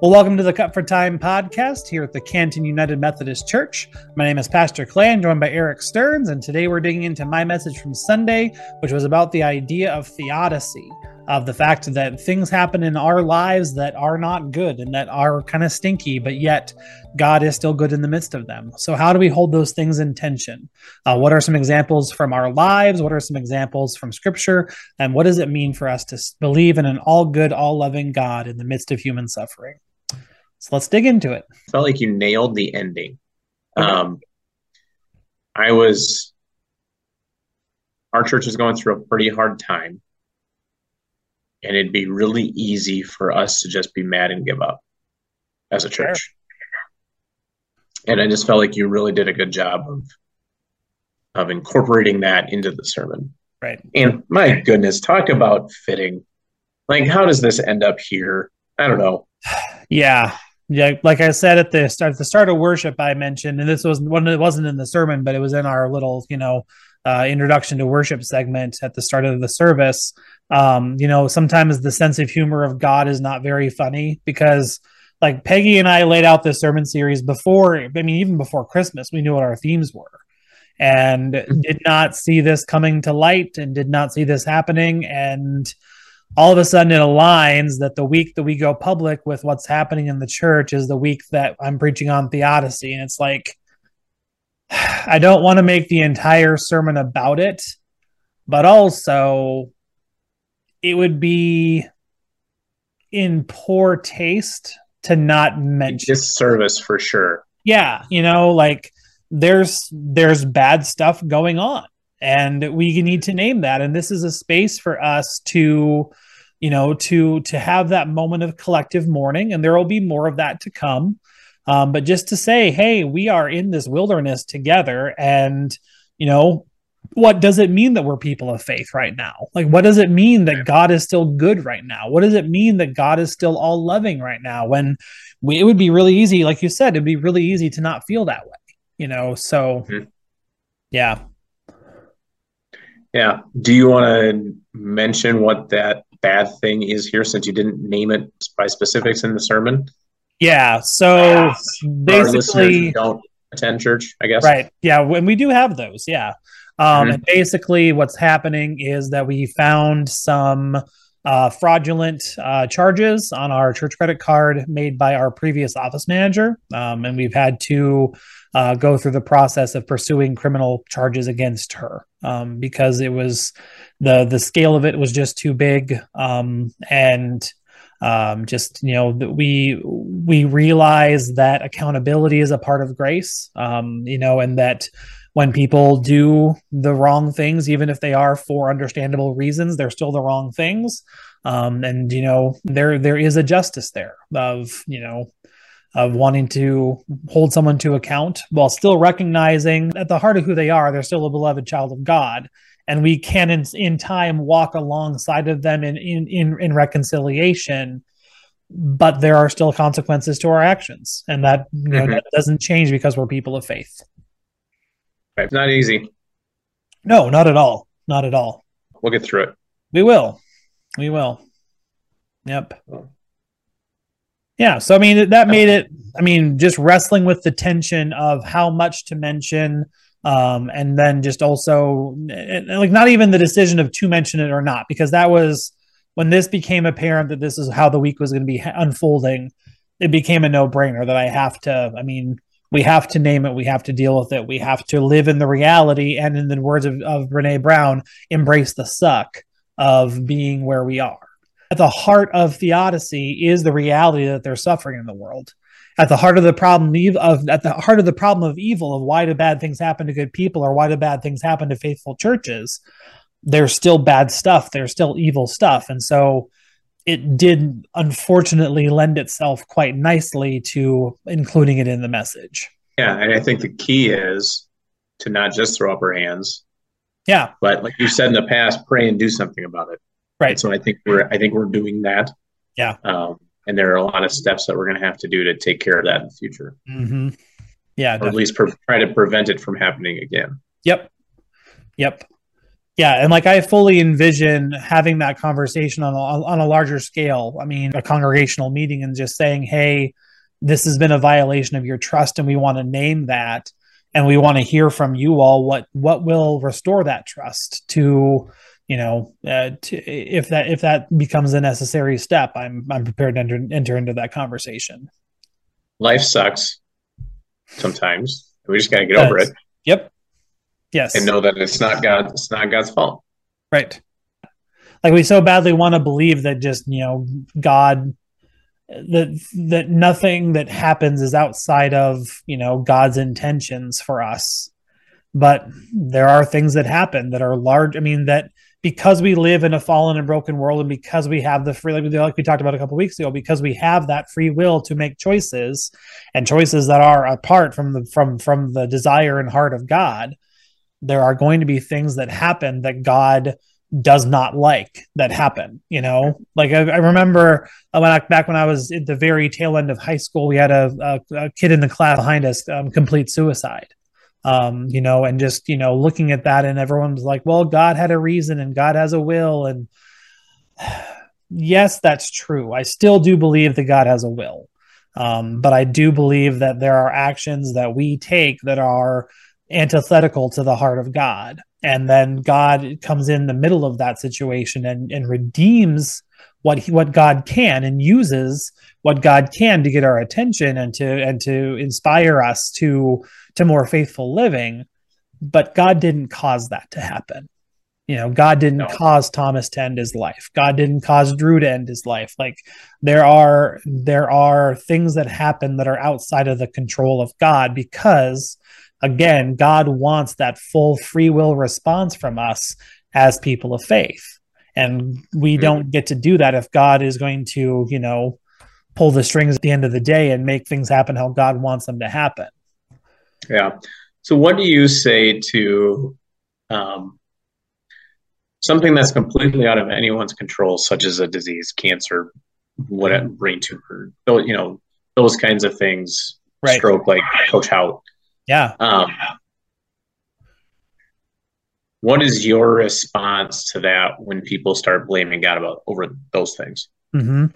Well, welcome to the Cut for Time podcast here at the Canton United Methodist Church. My name is Pastor Clay. I'm joined by Eric Stearns, and today we're digging into my message from Sunday, which was about the idea of theodicy, of the fact that things happen in our lives that are not good and that are kind of stinky, but yet God is still good in the midst of them. So, how do we hold those things in tension? Uh, what are some examples from our lives? What are some examples from Scripture? And what does it mean for us to believe in an all good, all loving God in the midst of human suffering? So let's dig into it. Felt like you nailed the ending. Um, I was, our church is going through a pretty hard time, and it'd be really easy for us to just be mad and give up as a church. Sure. And I just felt like you really did a good job of of incorporating that into the sermon. Right. And my goodness, talk about fitting. Like, how does this end up here? I don't know. Yeah, yeah, like I said at the start, at the start of worship, I mentioned, and this was one. It wasn't in the sermon, but it was in our little, you know, uh, introduction to worship segment at the start of the service. Um, you know, sometimes the sense of humor of God is not very funny because, like Peggy and I laid out this sermon series before. I mean, even before Christmas, we knew what our themes were, and mm-hmm. did not see this coming to light, and did not see this happening, and all of a sudden it aligns that the week that we go public with what's happening in the church is the week that I'm preaching on theodicy. And it's like, I don't want to make the entire sermon about it, but also it would be in poor taste to not mention disservice for sure. Yeah, you know, like there's there's bad stuff going on and we need to name that. And this is a space for us to you know to to have that moment of collective mourning. And there will be more of that to come. Um, but just to say hey we are in this wilderness together. And you know what does it mean that we're people of faith right now? Like what does it mean that god is still good right now? What does it mean that god is still all loving right now? When we, it would be really easy like you said it'd be really easy to not feel that way you know? So mm-hmm. yeah yeah. Do you want to mention what that bad thing is here since you didn't name it by specifics in the sermon? Yeah. So basically, don't attend church, I guess. Right. Yeah. When we do have those. Yeah. Um, mm-hmm. And basically, what's happening is that we found some uh, fraudulent uh, charges on our church credit card made by our previous office manager. Um, and we've had to uh, go through the process of pursuing criminal charges against her um, because it was the the scale of it was just too big um, and um, just you know we we realize that accountability is a part of grace um, you know and that when people do the wrong things even if they are for understandable reasons they're still the wrong things. Um, and you know there there is a justice there of you know of wanting to hold someone to account while still recognizing at the heart of who they are, they're still a beloved child of God. And we can, in, in time, walk alongside of them in, in, in, in reconciliation, but there are still consequences to our actions. And that, you know, mm-hmm. that doesn't change because we're people of faith. Right. Not easy. No, not at all. Not at all. We'll get through it. We will. We will. Yep. Yeah, so I mean that made it. I mean, just wrestling with the tension of how much to mention, um, and then just also like not even the decision of to mention it or not, because that was when this became apparent that this is how the week was going to be unfolding. It became a no brainer that I have to. I mean, we have to name it. We have to deal with it. We have to live in the reality, and in the words of, of Brene Brown, embrace the suck of being where we are at the heart of theodicy is the reality that they're suffering in the world. At the heart of the problem of at the heart of the problem of evil of why do bad things happen to good people or why do bad things happen to faithful churches, there's still bad stuff. There's still evil stuff, and so it did unfortunately lend itself quite nicely to including it in the message. Yeah, and I think the key is to not just throw up our hands. Yeah. But like you said in the past, pray and do something about it. Right. And so I think we're I think we're doing that. Yeah. Um, and there are a lot of steps that we're going to have to do to take care of that in the future. Mm-hmm. Yeah. Or at least pre- try to prevent it from happening again. Yep. Yep. Yeah, and like I fully envision having that conversation on a, on a larger scale. I mean, a congregational meeting and just saying, "Hey, this has been a violation of your trust, and we want to name that, and we want to hear from you all what what will restore that trust to." You know, uh, to, if that if that becomes a necessary step, I'm I'm prepared to enter, enter into that conversation. Life sucks sometimes. We just got to get over it. Yep. Yes. And know that it's not God. It's not God's fault. Right. Like we so badly want to believe that just you know God that that nothing that happens is outside of you know God's intentions for us. But there are things that happen that are large. I mean that because we live in a fallen and broken world and because we have the free like we talked about a couple weeks ago because we have that free will to make choices and choices that are apart from the from from the desire and heart of god there are going to be things that happen that god does not like that happen you know? Like i, I remember when I, back when i was at the very tail end of high school we had a, a, a kid in the class behind us um, complete suicide um, you know, and just, you know, looking at that and everyone's like, well, God had a reason and God has a will. And yes, that's true. I still do believe that God has a will. Um, but I do believe that there are actions that we take that are antithetical to the heart of God. And then God comes in the middle of that situation and, and redeems what he, what God can and uses what God can to get our attention and to and to inspire us to to more faithful living. But God didn't cause that to happen. You know, God didn't no. cause Thomas to end his life. God didn't cause Drew to end his life. Like there are there are things that happen that are outside of the control of God because again, God wants that full free will response from us as people of faith. And we mm-hmm. don't get to do that if God is going to, you know, pull the strings at the end of the day and make things happen how God wants them to happen. Yeah. So, what do you say to um, something that's completely out of anyone's control, such as a disease, cancer, whatever, brain tumor, you know, those kinds of things, right. stroke, like Coach Hout? Yeah. Um, what is your response to that when people start blaming God about over those things? Mm-hmm.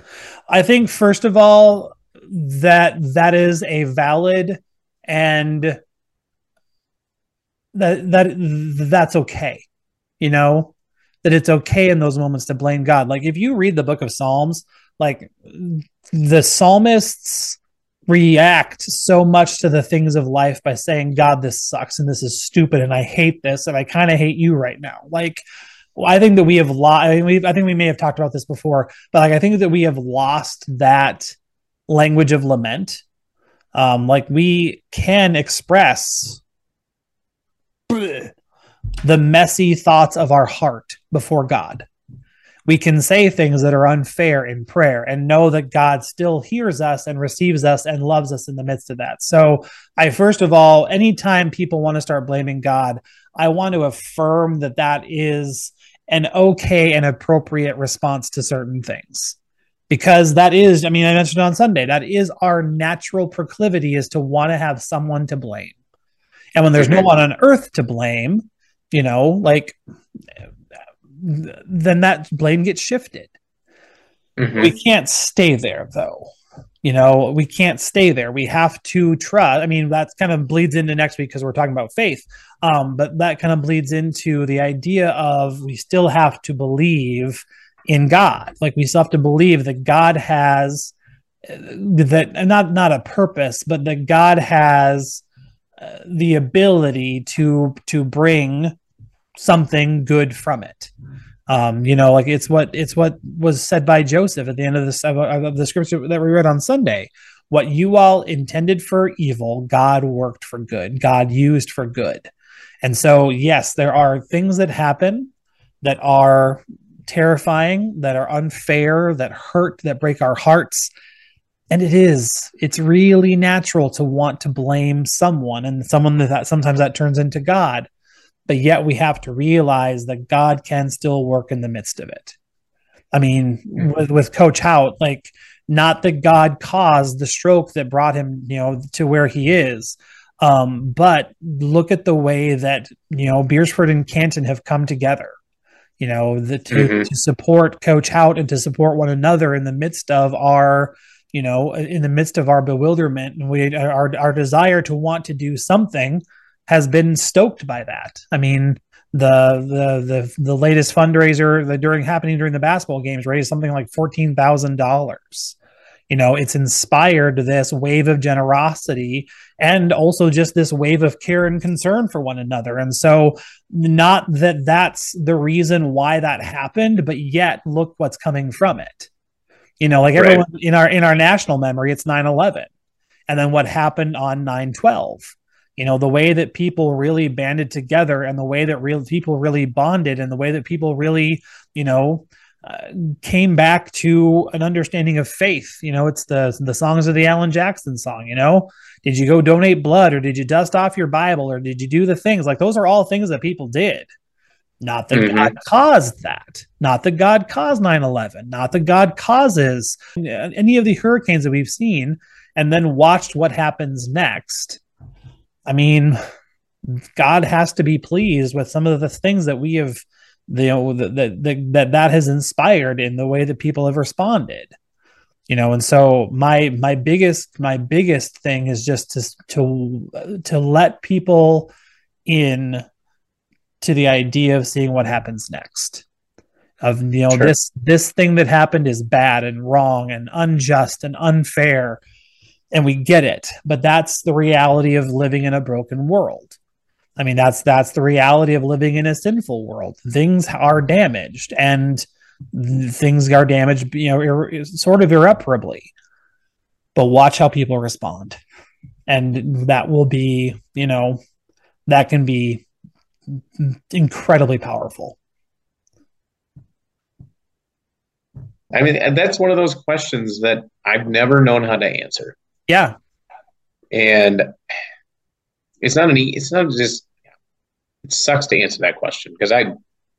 I think first of all that that is a valid and that that that's okay you know that it's okay in those moments to blame god like if you read the book of psalms like the psalmists react so much to the things of life by saying god this sucks and this is stupid and i hate this and i kind of hate you right now like I think that we have lost. I, mean, I think we may have talked about this before, but like I think that we have lost that language of lament um, like we can express the messy thoughts of our heart before God. We can say things that are unfair in prayer and know that God still hears us and receives us and loves us in the midst of that. So, I first of all, anytime people want to start blaming God, I want to affirm that that is an okay and appropriate response to certain things because that is i mean i mentioned on sunday that is our natural proclivity is to want to have someone to blame. And when there's no one on earth to blame you know like then that blame gets shifted. Mm-hmm. we can't stay there though. You know we can't stay there. We have to trust. I mean that kind of bleeds into next week because we're talking about faith. Um, but that kind of bleeds into the idea of we still have to believe in God. Like we still have to believe that God has that not not a purpose, but that God has uh, the ability to to bring something good from it. Um, you know, like it's what it's what was said by Joseph at the end of the of the scripture that we read on Sunday. What you all intended for evil, God worked for good. God used for good. And so, yes, there are things that happen that are terrifying, that are unfair, that hurt, that break our hearts. And it is, it's really natural to want to blame someone and someone that sometimes that turns into God. But yet we have to realize that God can still work in the midst of it. I mean, with, with Coach Hout, like, not that God caused the stroke that brought him, you know, to where he is, Um, but look at the way that you know Beresford and Canton have come together. You know, the, to, mm-hmm. to support Coach Hout and to support one another in the midst of our, you know, in the midst of our bewilderment and we our our desire to want to do something has been stoked by that. I mean, the the the the latest fundraiser that during happening during the basketball games raised something like fourteen thousand dollars you know it's inspired this wave of generosity and also just this wave of care and concern for one another. And so not that that's the reason why that happened but yet look what's coming from it. You know like everyone right. in our in our national memory it's 9-11 and then what happened on 9-12 you know the way that people really banded together and the way that real people really bonded and the way that people really you know uh, came back to an understanding of faith. You know, it's the the songs of the Alan Jackson song. You know, did you go donate blood, or did you dust off your Bible, or did you do the things like those are all things that people did. Not that mm-hmm. God caused that. Not that God caused 9 11. Not that God causes any of the hurricanes that we've seen and then watched what happens next. I mean, God has to be pleased with some of the things that we have you know that that that that has inspired in the way that people have responded you know? And so my my biggest my biggest thing is just to to to let people in to the idea of seeing what happens next of you know sure. this this thing that happened is bad and wrong and unjust and unfair and we get it. But that's the reality of living in a broken world I mean, that's that's the reality of living in a sinful world. Things are damaged, and things are damaged, you know, ir- sort of irreparably. But watch how people respond, and that will be, you know, that can be incredibly powerful. I mean, that's one of those questions that I've never known how to answer. Yeah. And it's not an it's not just it sucks to answer that question because I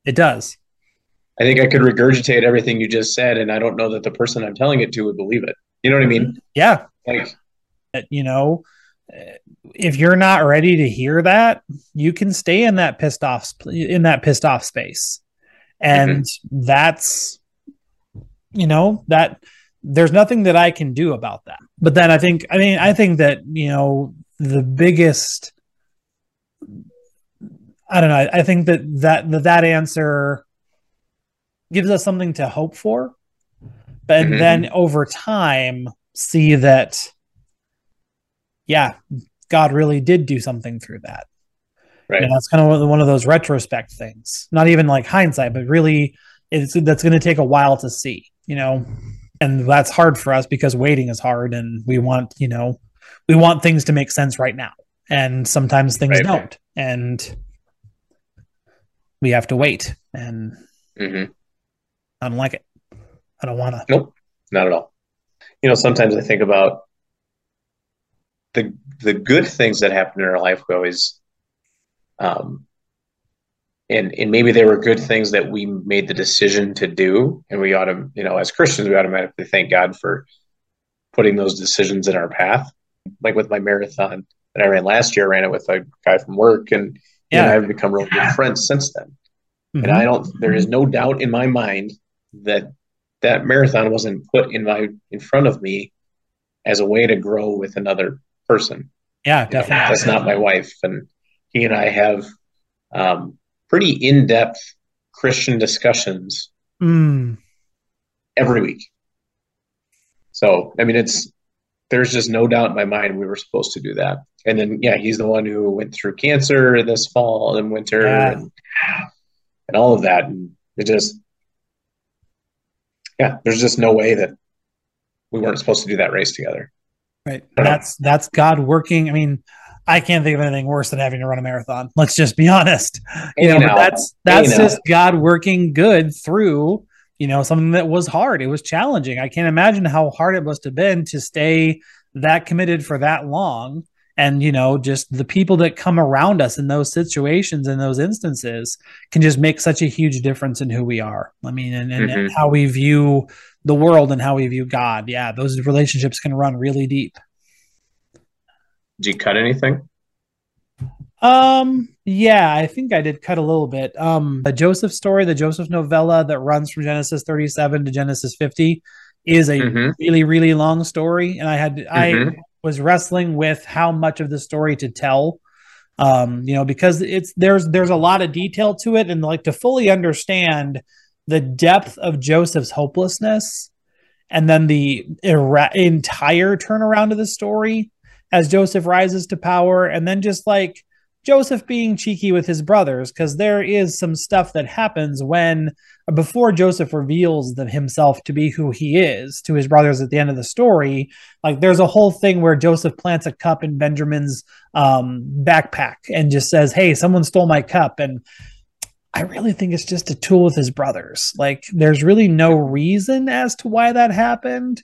it does. I think I could regurgitate everything you just said, and I don't know that the person I'm telling it to would believe it. You know what I mean? Yeah. Like, you know, if you're not ready to hear that, you can stay in that pissed off in that pissed off space, and mm-hmm. that's, you know, that there's nothing that I can do about that. But then I think, I mean, I think that you know the biggest I don't know. I think that that that, that answer gives us something to hope for, but mm-hmm. then over time see that, yeah, God really did do something through that. Right. And that's kind of one of those retrospect things. Not even like hindsight, but really, it's that's going to take a while to see. You know, and that's hard for us because waiting is hard, and we want you know we want things to make sense right now, and sometimes things right. don't, and we have to wait, and mm-hmm. I don't like it. I don't want to. Nope, not at all. You know, sometimes I think about the the good things that happen in our life. We always, um, and and maybe they were good things that we made the decision to do, and we ought to, you know, as Christians, we automatically thank God for putting those decisions in our path. Like with my marathon that I ran last year, I ran it with a guy from work, and yeah. I've become really good friends since then. Mm-hmm. And I don't. There is no doubt in my mind that that marathon wasn't put in my in front of me as a way to grow with another person. Yeah, definitely. know, that's not my wife, and he and I have um, pretty in depth Christian discussions mm. every week. So, I mean, it's there's just no doubt in my mind we were supposed to do that. And then, yeah, he's the one who went through cancer this fall and winter yeah. and, and all of that. And it just, yeah, there's just no way that we weren't supposed to do that race together. Right. That's, that's God working. I mean, I can't think of anything worse than having to run a marathon. Let's just be honest. You know, that's that's just God working good through you know, something that was hard. It was challenging. I can't imagine how hard it must have been to stay that committed for that long. And, you know, just the people that come around us in those situations, in those instances, can just make such a huge difference in who we are. I mean, and, and, mm-hmm. and how we view the world and how we view God. Yeah, those relationships can run really deep. Did you cut anything? Um, yeah, I think I did cut a little bit. Um, the Joseph story, the Joseph novella that runs from Genesis 37 to Genesis 50 is a mm-hmm. really, really long story. And I had, mm-hmm. I was wrestling with how much of the story to tell. Um, you know, because it's, there's, there's a lot of detail to it. And like to fully understand the depth of Joseph's hopelessness and then the era- entire turnaround of the story as Joseph rises to power. And then just like, Joseph being cheeky with his brothers because there is some stuff that happens when before Joseph reveals himself to be who he is to his brothers at the end of the story. Like there's a whole thing where Joseph plants a cup in Benjamin's um, backpack and just says, "Hey, someone stole my cup." And I really think it's just a tool with his brothers. Like there's really no reason as to why that happened,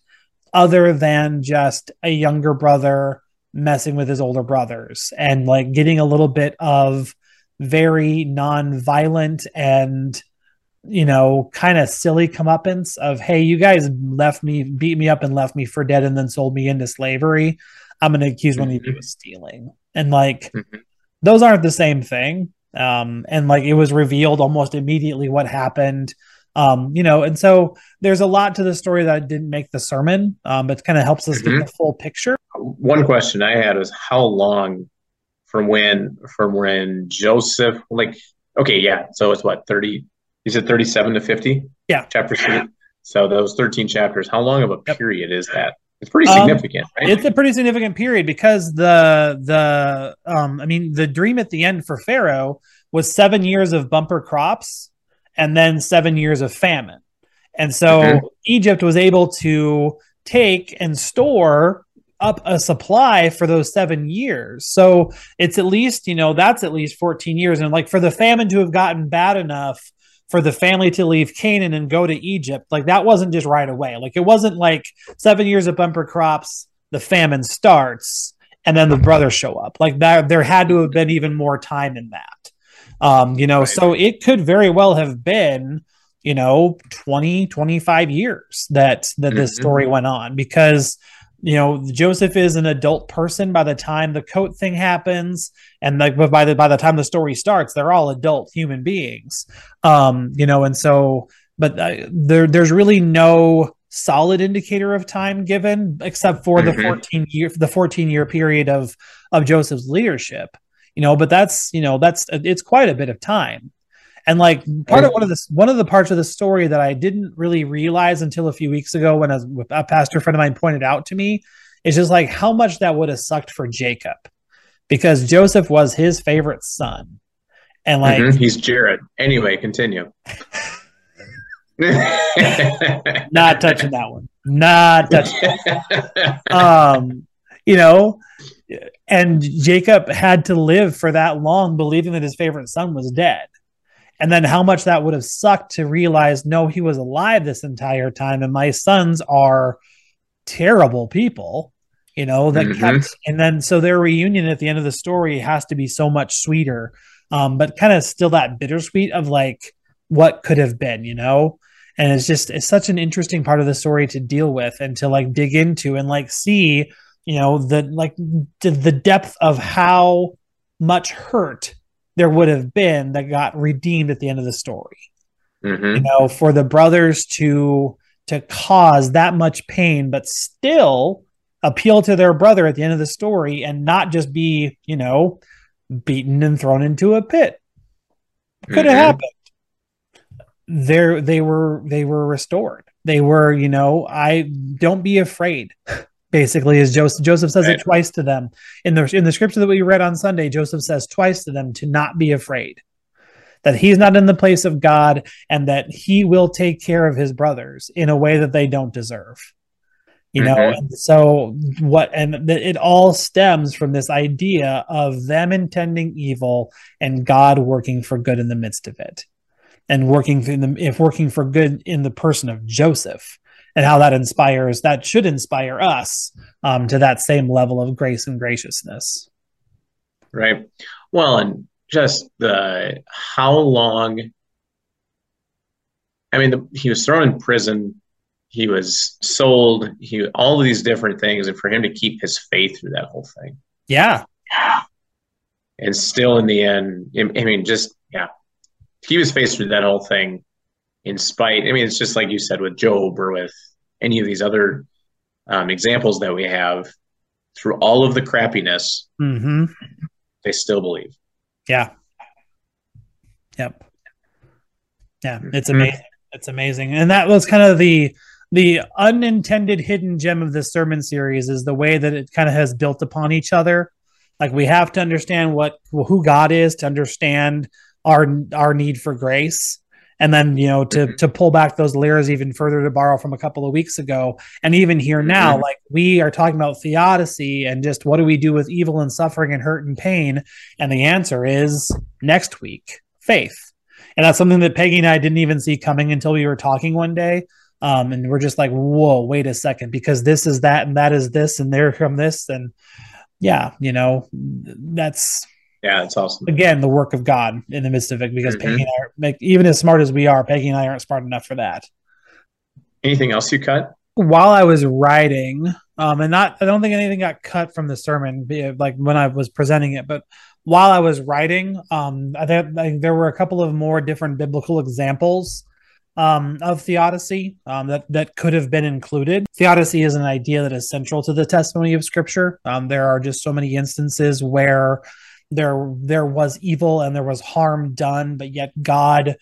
other than just a younger brother messing with his older brothers and like getting a little bit of very non-violent and you know kind of silly comeuppance of hey you guys left me beat me up and left me for dead and then sold me into slavery i'm going to accuse mm-hmm. one of you of stealing and like mm-hmm. those aren't the same thing um and like it was revealed almost immediately what happened um, you know, and so there's a lot to the story that didn't make the sermon, um, but kind of helps us mm-hmm. get the full picture. One question I had was how long from when from when Joseph like okay, yeah, so it's what thirty? Is it thirty-seven to fifty? Yeah, chapters. So those thirteen chapters. How long of a yep. period is that? It's pretty um, significant. Um, right? It's a pretty significant period because the the um I mean the dream at the end for Pharaoh was seven years of bumper crops and then seven years of famine. And so mm-hmm. Egypt was able to take and store up a supply for those seven years. So it's at least, you know, that's at least 14 years. And like for the famine to have gotten bad enough for the family to leave Canaan and go to Egypt, like that wasn't just right away. Like it wasn't like seven years of bumper crops, the famine starts, and then the brothers show up. Like that, there had to have been even more time in that. Um, you know, right. so it could very well have been, you know, 20, 25 years that that this mm-hmm. story went on because you know Joseph is an adult person by the time the coat thing happens and like by the by the time the story starts they're all adult human beings um you know and so but uh, there there's really no solid indicator of time given except for mm-hmm. the 14 year the 14 year period of of Joseph's leadership you know but that's you know that's it's quite a bit of time. And like part of one of this one of the parts of the story that i didn't really realize until a few weeks ago when a, a pastor friend of mine pointed out to me is just like how much that would have sucked for jacob because joseph was his favorite son. And like mm-hmm. he's jared. Anyway continue. Not touching that one. Not touching um you know and Jacob had to live for that long believing that his favorite son was dead. And then how much that would have sucked to realize, no, he was alive this entire time. And my sons are terrible people, you know, that mm-hmm. kept, and then so their reunion at the end of the story has to be so much sweeter. Um, but kind of still that bittersweet of like what could have been, you know? And it's just, it's such an interesting part of the story to deal with and to like dig into and like see you know the like the depth of how much hurt there would have been that got redeemed at the end of the story. Mm-hmm. you know for the brothers to to cause that much pain but still appeal to their brother at the end of the story and not just be you know beaten and thrown into a pit. Could have mm-hmm. happened. There they were they were restored. They were you know i don't be afraid basically is joseph joseph says right. it twice to them in the in the scripture that we read on sunday joseph says twice to them to not be afraid that he's not in the place of god and that he will take care of his brothers in a way that they don't deserve you know mm-hmm. and so what and it all stems from this idea of them intending evil and god working for good in the midst of it and working in the if working for good in the person of joseph and how that inspires that should inspire us um, to that same level of grace and graciousness. Right. Well and just the how long i mean the, he was thrown in prison. He was sold. He all of these different things and for him to keep his faith through that whole thing. Yeah. And still in the end, I mean, just yeah, he was faced with that whole thing in spite. I mean, it's just like you said with Job or with any of these other um, examples that we have. Through all of the crappiness, mm-hmm. they still believe. Yeah. Yep. Yeah, it's amazing. Mm-hmm. It's amazing, and that was kind of the the unintended hidden gem of this sermon series is the way that it kind of has built upon each other. Like we have to understand what who God is to understand our our need for grace and then you know to mm-hmm. to pull back those layers even further to borrow from a couple of weeks ago. And even here now mm-hmm. like we are talking about theodicy and just what do we do with evil and suffering and hurt and pain? And the answer is next week faith. And that's something that peggy and i didn't even see coming until we were talking one day. Um, and we're just like whoa wait a second because this is that and that is this and there come this. And yeah you know that's yeah, it's awesome. Again, the work of God in the midst of it, because mm-hmm. Peggy and I are, make, even as smart as we are, Peggy and I aren't smart enough for that. Anything else you cut? While I was writing, um, and not, I don't think anything got cut from the sermon, like when I was presenting it, but while I was writing, um, I think, I think there were a couple of more different biblical examples um, of theodicy um, that that could have been included. Theodicy is an idea that is central to the testimony of Scripture. Um, there are just so many instances where there there was evil and there was harm done, but yet God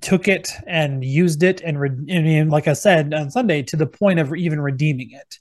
took it and used it and, re- I mean, like I said on Sunday, to the point of even redeeming it.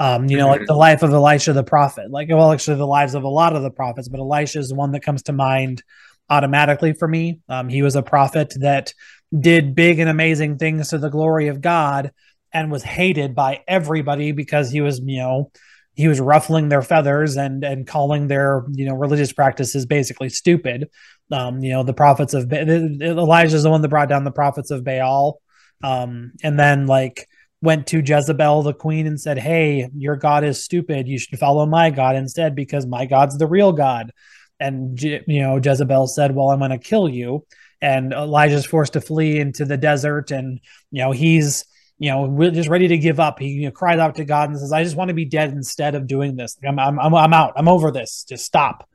Um, you know, mm-hmm. like the life of Elisha the prophet, like well, actually the lives of a lot of the prophets, but Elisha is the one that comes to mind automatically for me. Um, he was a prophet that did big and amazing things to the glory of God and was hated by everybody because he was, you know, he was ruffling their feathers and and calling their you know religious practices basically stupid. Um, you know the prophets of Elijah is the one that brought down the prophets of Baal, um, and then like went to Jezebel the queen and said, "Hey, your god is stupid. You should follow my god instead because my god's the real god." And you know Jezebel said, "Well, I'm going to kill you." And Elijah's forced to flee into the desert, and you know he's you know, we're just ready to give up. He you know, cries out to God and says, "I just want to be dead instead of doing this. Like, I'm, I'm, I'm out. I'm over this. Just stop."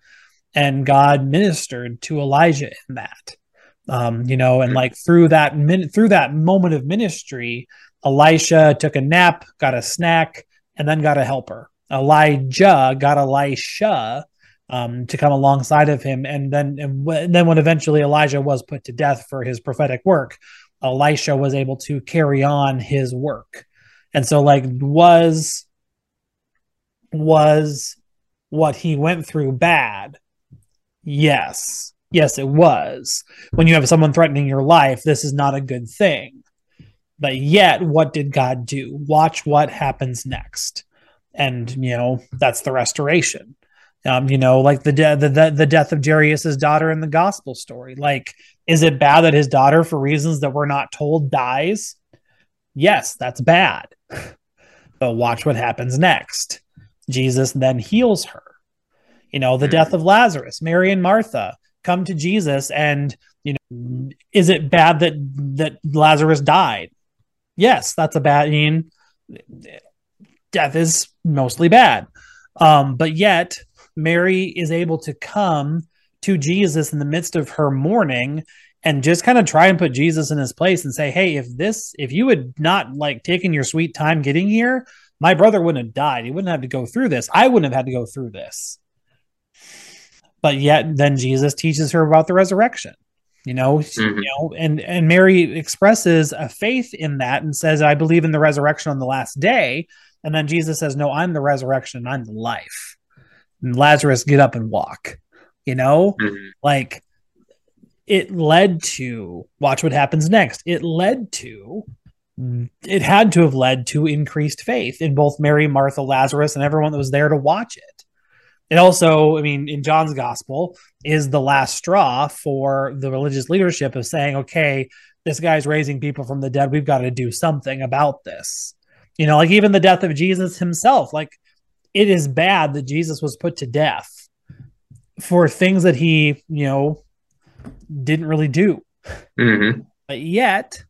And God ministered to Elijah in that, um, you know, and hmm. like through that min- through that moment of ministry, Elisha took a nap, got a snack, and then got a helper. Elijah got Elisha um, to come alongside of him, and then and, w- and then when eventually Elijah was put to death for his prophetic work, Elisha was able to carry on his work. And so like was was what he went through bad? Yes. Yes, it was. When you have someone threatening your life, this is not a good thing. But yet, what did God do? Watch what happens next. And, you know, that's the restoration. Um, you know, like the, de- the, the the death of Jairus's daughter in the gospel story. Like is it bad that his daughter, for reasons that we're not told, dies? Yes, that's bad. but watch what happens next. Jesus then heals her. You know, the death of Lazarus, Mary and Martha come to Jesus and you know is it bad that that Lazarus died? Yes, that's a bad I mean death is mostly bad. Um, but yet Mary is able to come to Jesus in the midst of her mourning and just kind of try and put Jesus in his place and say, "Hey, if this if you had not like taken your sweet time getting here, my brother wouldn't have died. He wouldn't have to go through this. I wouldn't have had to go through this." But yet then Jesus teaches her about the resurrection. You know, mm-hmm. you know, and and Mary expresses a faith in that and says, "I believe in the resurrection on the last day." And then Jesus says, "No, I'm the resurrection. I'm the life." And Lazarus, get up and walk you know? Mm-hmm. like it led to watch what happens next. It led to it had to have led to increased faith in both mary martha lazarus and everyone that was there to watch it. It also i mean in john's gospel is the last straw for the religious leadership of saying okay this guy's raising people from the dead. We've got to do something about this. You know like even the death of jesus himself like it is bad that jesus was put to death for things that he, you know, didn't really do. Mm-hmm. But yet,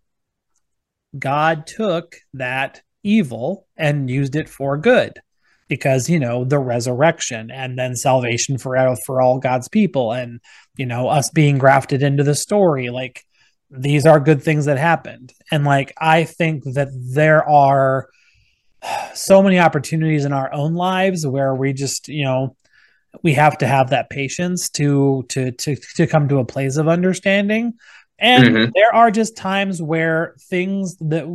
God took that evil and used it for good. because you know the resurrection and then salvation for for all God's people and you know us being grafted into the story like these are good things that happened and like I think that there are so many opportunities in our own lives where we just you know we have to have that patience to to to to come to a place of understanding and mm-hmm. there are just times where things that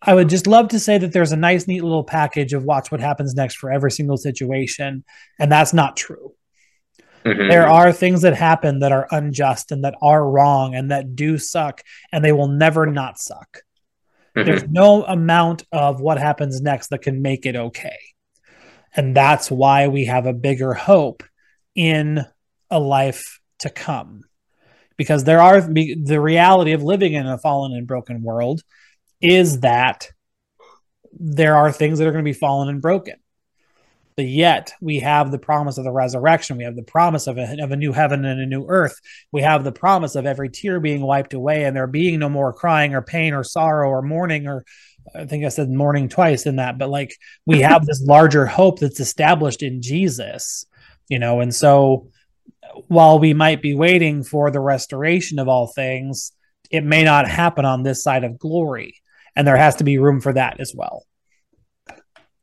I would just love to say that there's a nice, neat little package of watch what happens next for every single situation. And that's not true. Mm-hmm. There are things that happen that are unjust and that are wrong and that do suck, and they will never not suck. Mm-hmm. There's no amount of what happens next that can make it okay. And that's why we have a bigger hope in a life to come. Because there are the reality of living in a fallen and broken world is that there are things that are going to be fallen and broken. But yet we have the promise of the resurrection. We have the promise of a, of a new heaven and a new earth. We have the promise of every tear being wiped away and there being no more crying or pain or sorrow or mourning or I think I said morning twice in that, but like we have this larger hope that's established in Jesus, you know, and so while we might be waiting for the restoration of all things, it may not happen on this side of glory and there has to be room for that as well.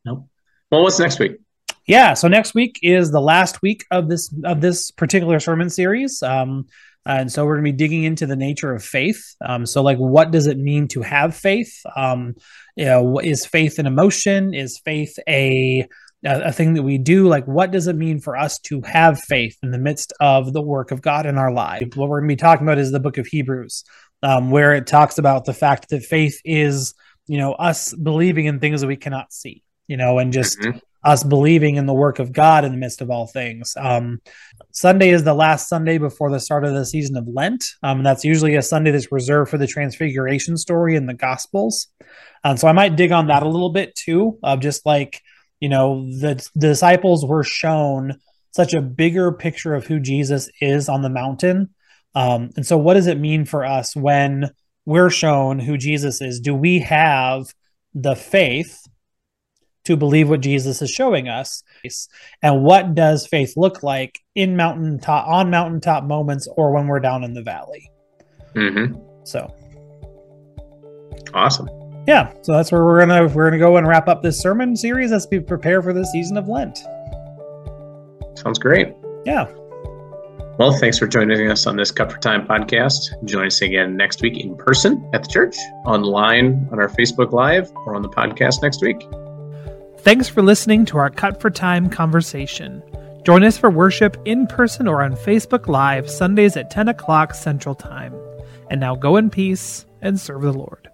Nope. Well, what's next week? Yeah, so next week is the last week of this of this particular sermon series. Um, and so we're going to be digging into the nature of faith. Um, so, like, what does it mean to have faith? Um, you know, is faith an emotion? Is faith a a thing that we do? Like, what does it mean for us to have faith in the midst of the work of God in our lives? What we're going to be talking about is the book of Hebrews um, where it talks about the fact that faith is, you know, us believing in things that we cannot see, you know, and just mm-hmm. Us believing in the work of God in the midst of all things. Um, Sunday is the last Sunday before the start of the season of Lent. Um, that's usually a Sunday that's reserved for the Transfiguration story in the Gospels. Um, so I might dig on that a little bit too, of just like, you know, the, the disciples were shown such a bigger picture of who Jesus is on the mountain um, and so, what does it mean for us when we're shown who Jesus is? Do we have the faith to believe what Jesus is showing us? And what does faith look like in mountaintop, on mountaintop moments, or when we're down in the valley? Mm-hmm. So, awesome. Yeah, so that's where we're gonna we're gonna go and wrap up this sermon series as we prepare for the season of Lent. Sounds great. Yeah. Well, thanks for joining us on this Cut for Time podcast. Join us again next week in person at the church, online on our Facebook Live, or on the podcast next week. Thanks for listening to our Cut for Time conversation. Join us for worship in person or on Facebook Live Sundays at 10 o'clock Central Time. And now go in peace and serve the Lord.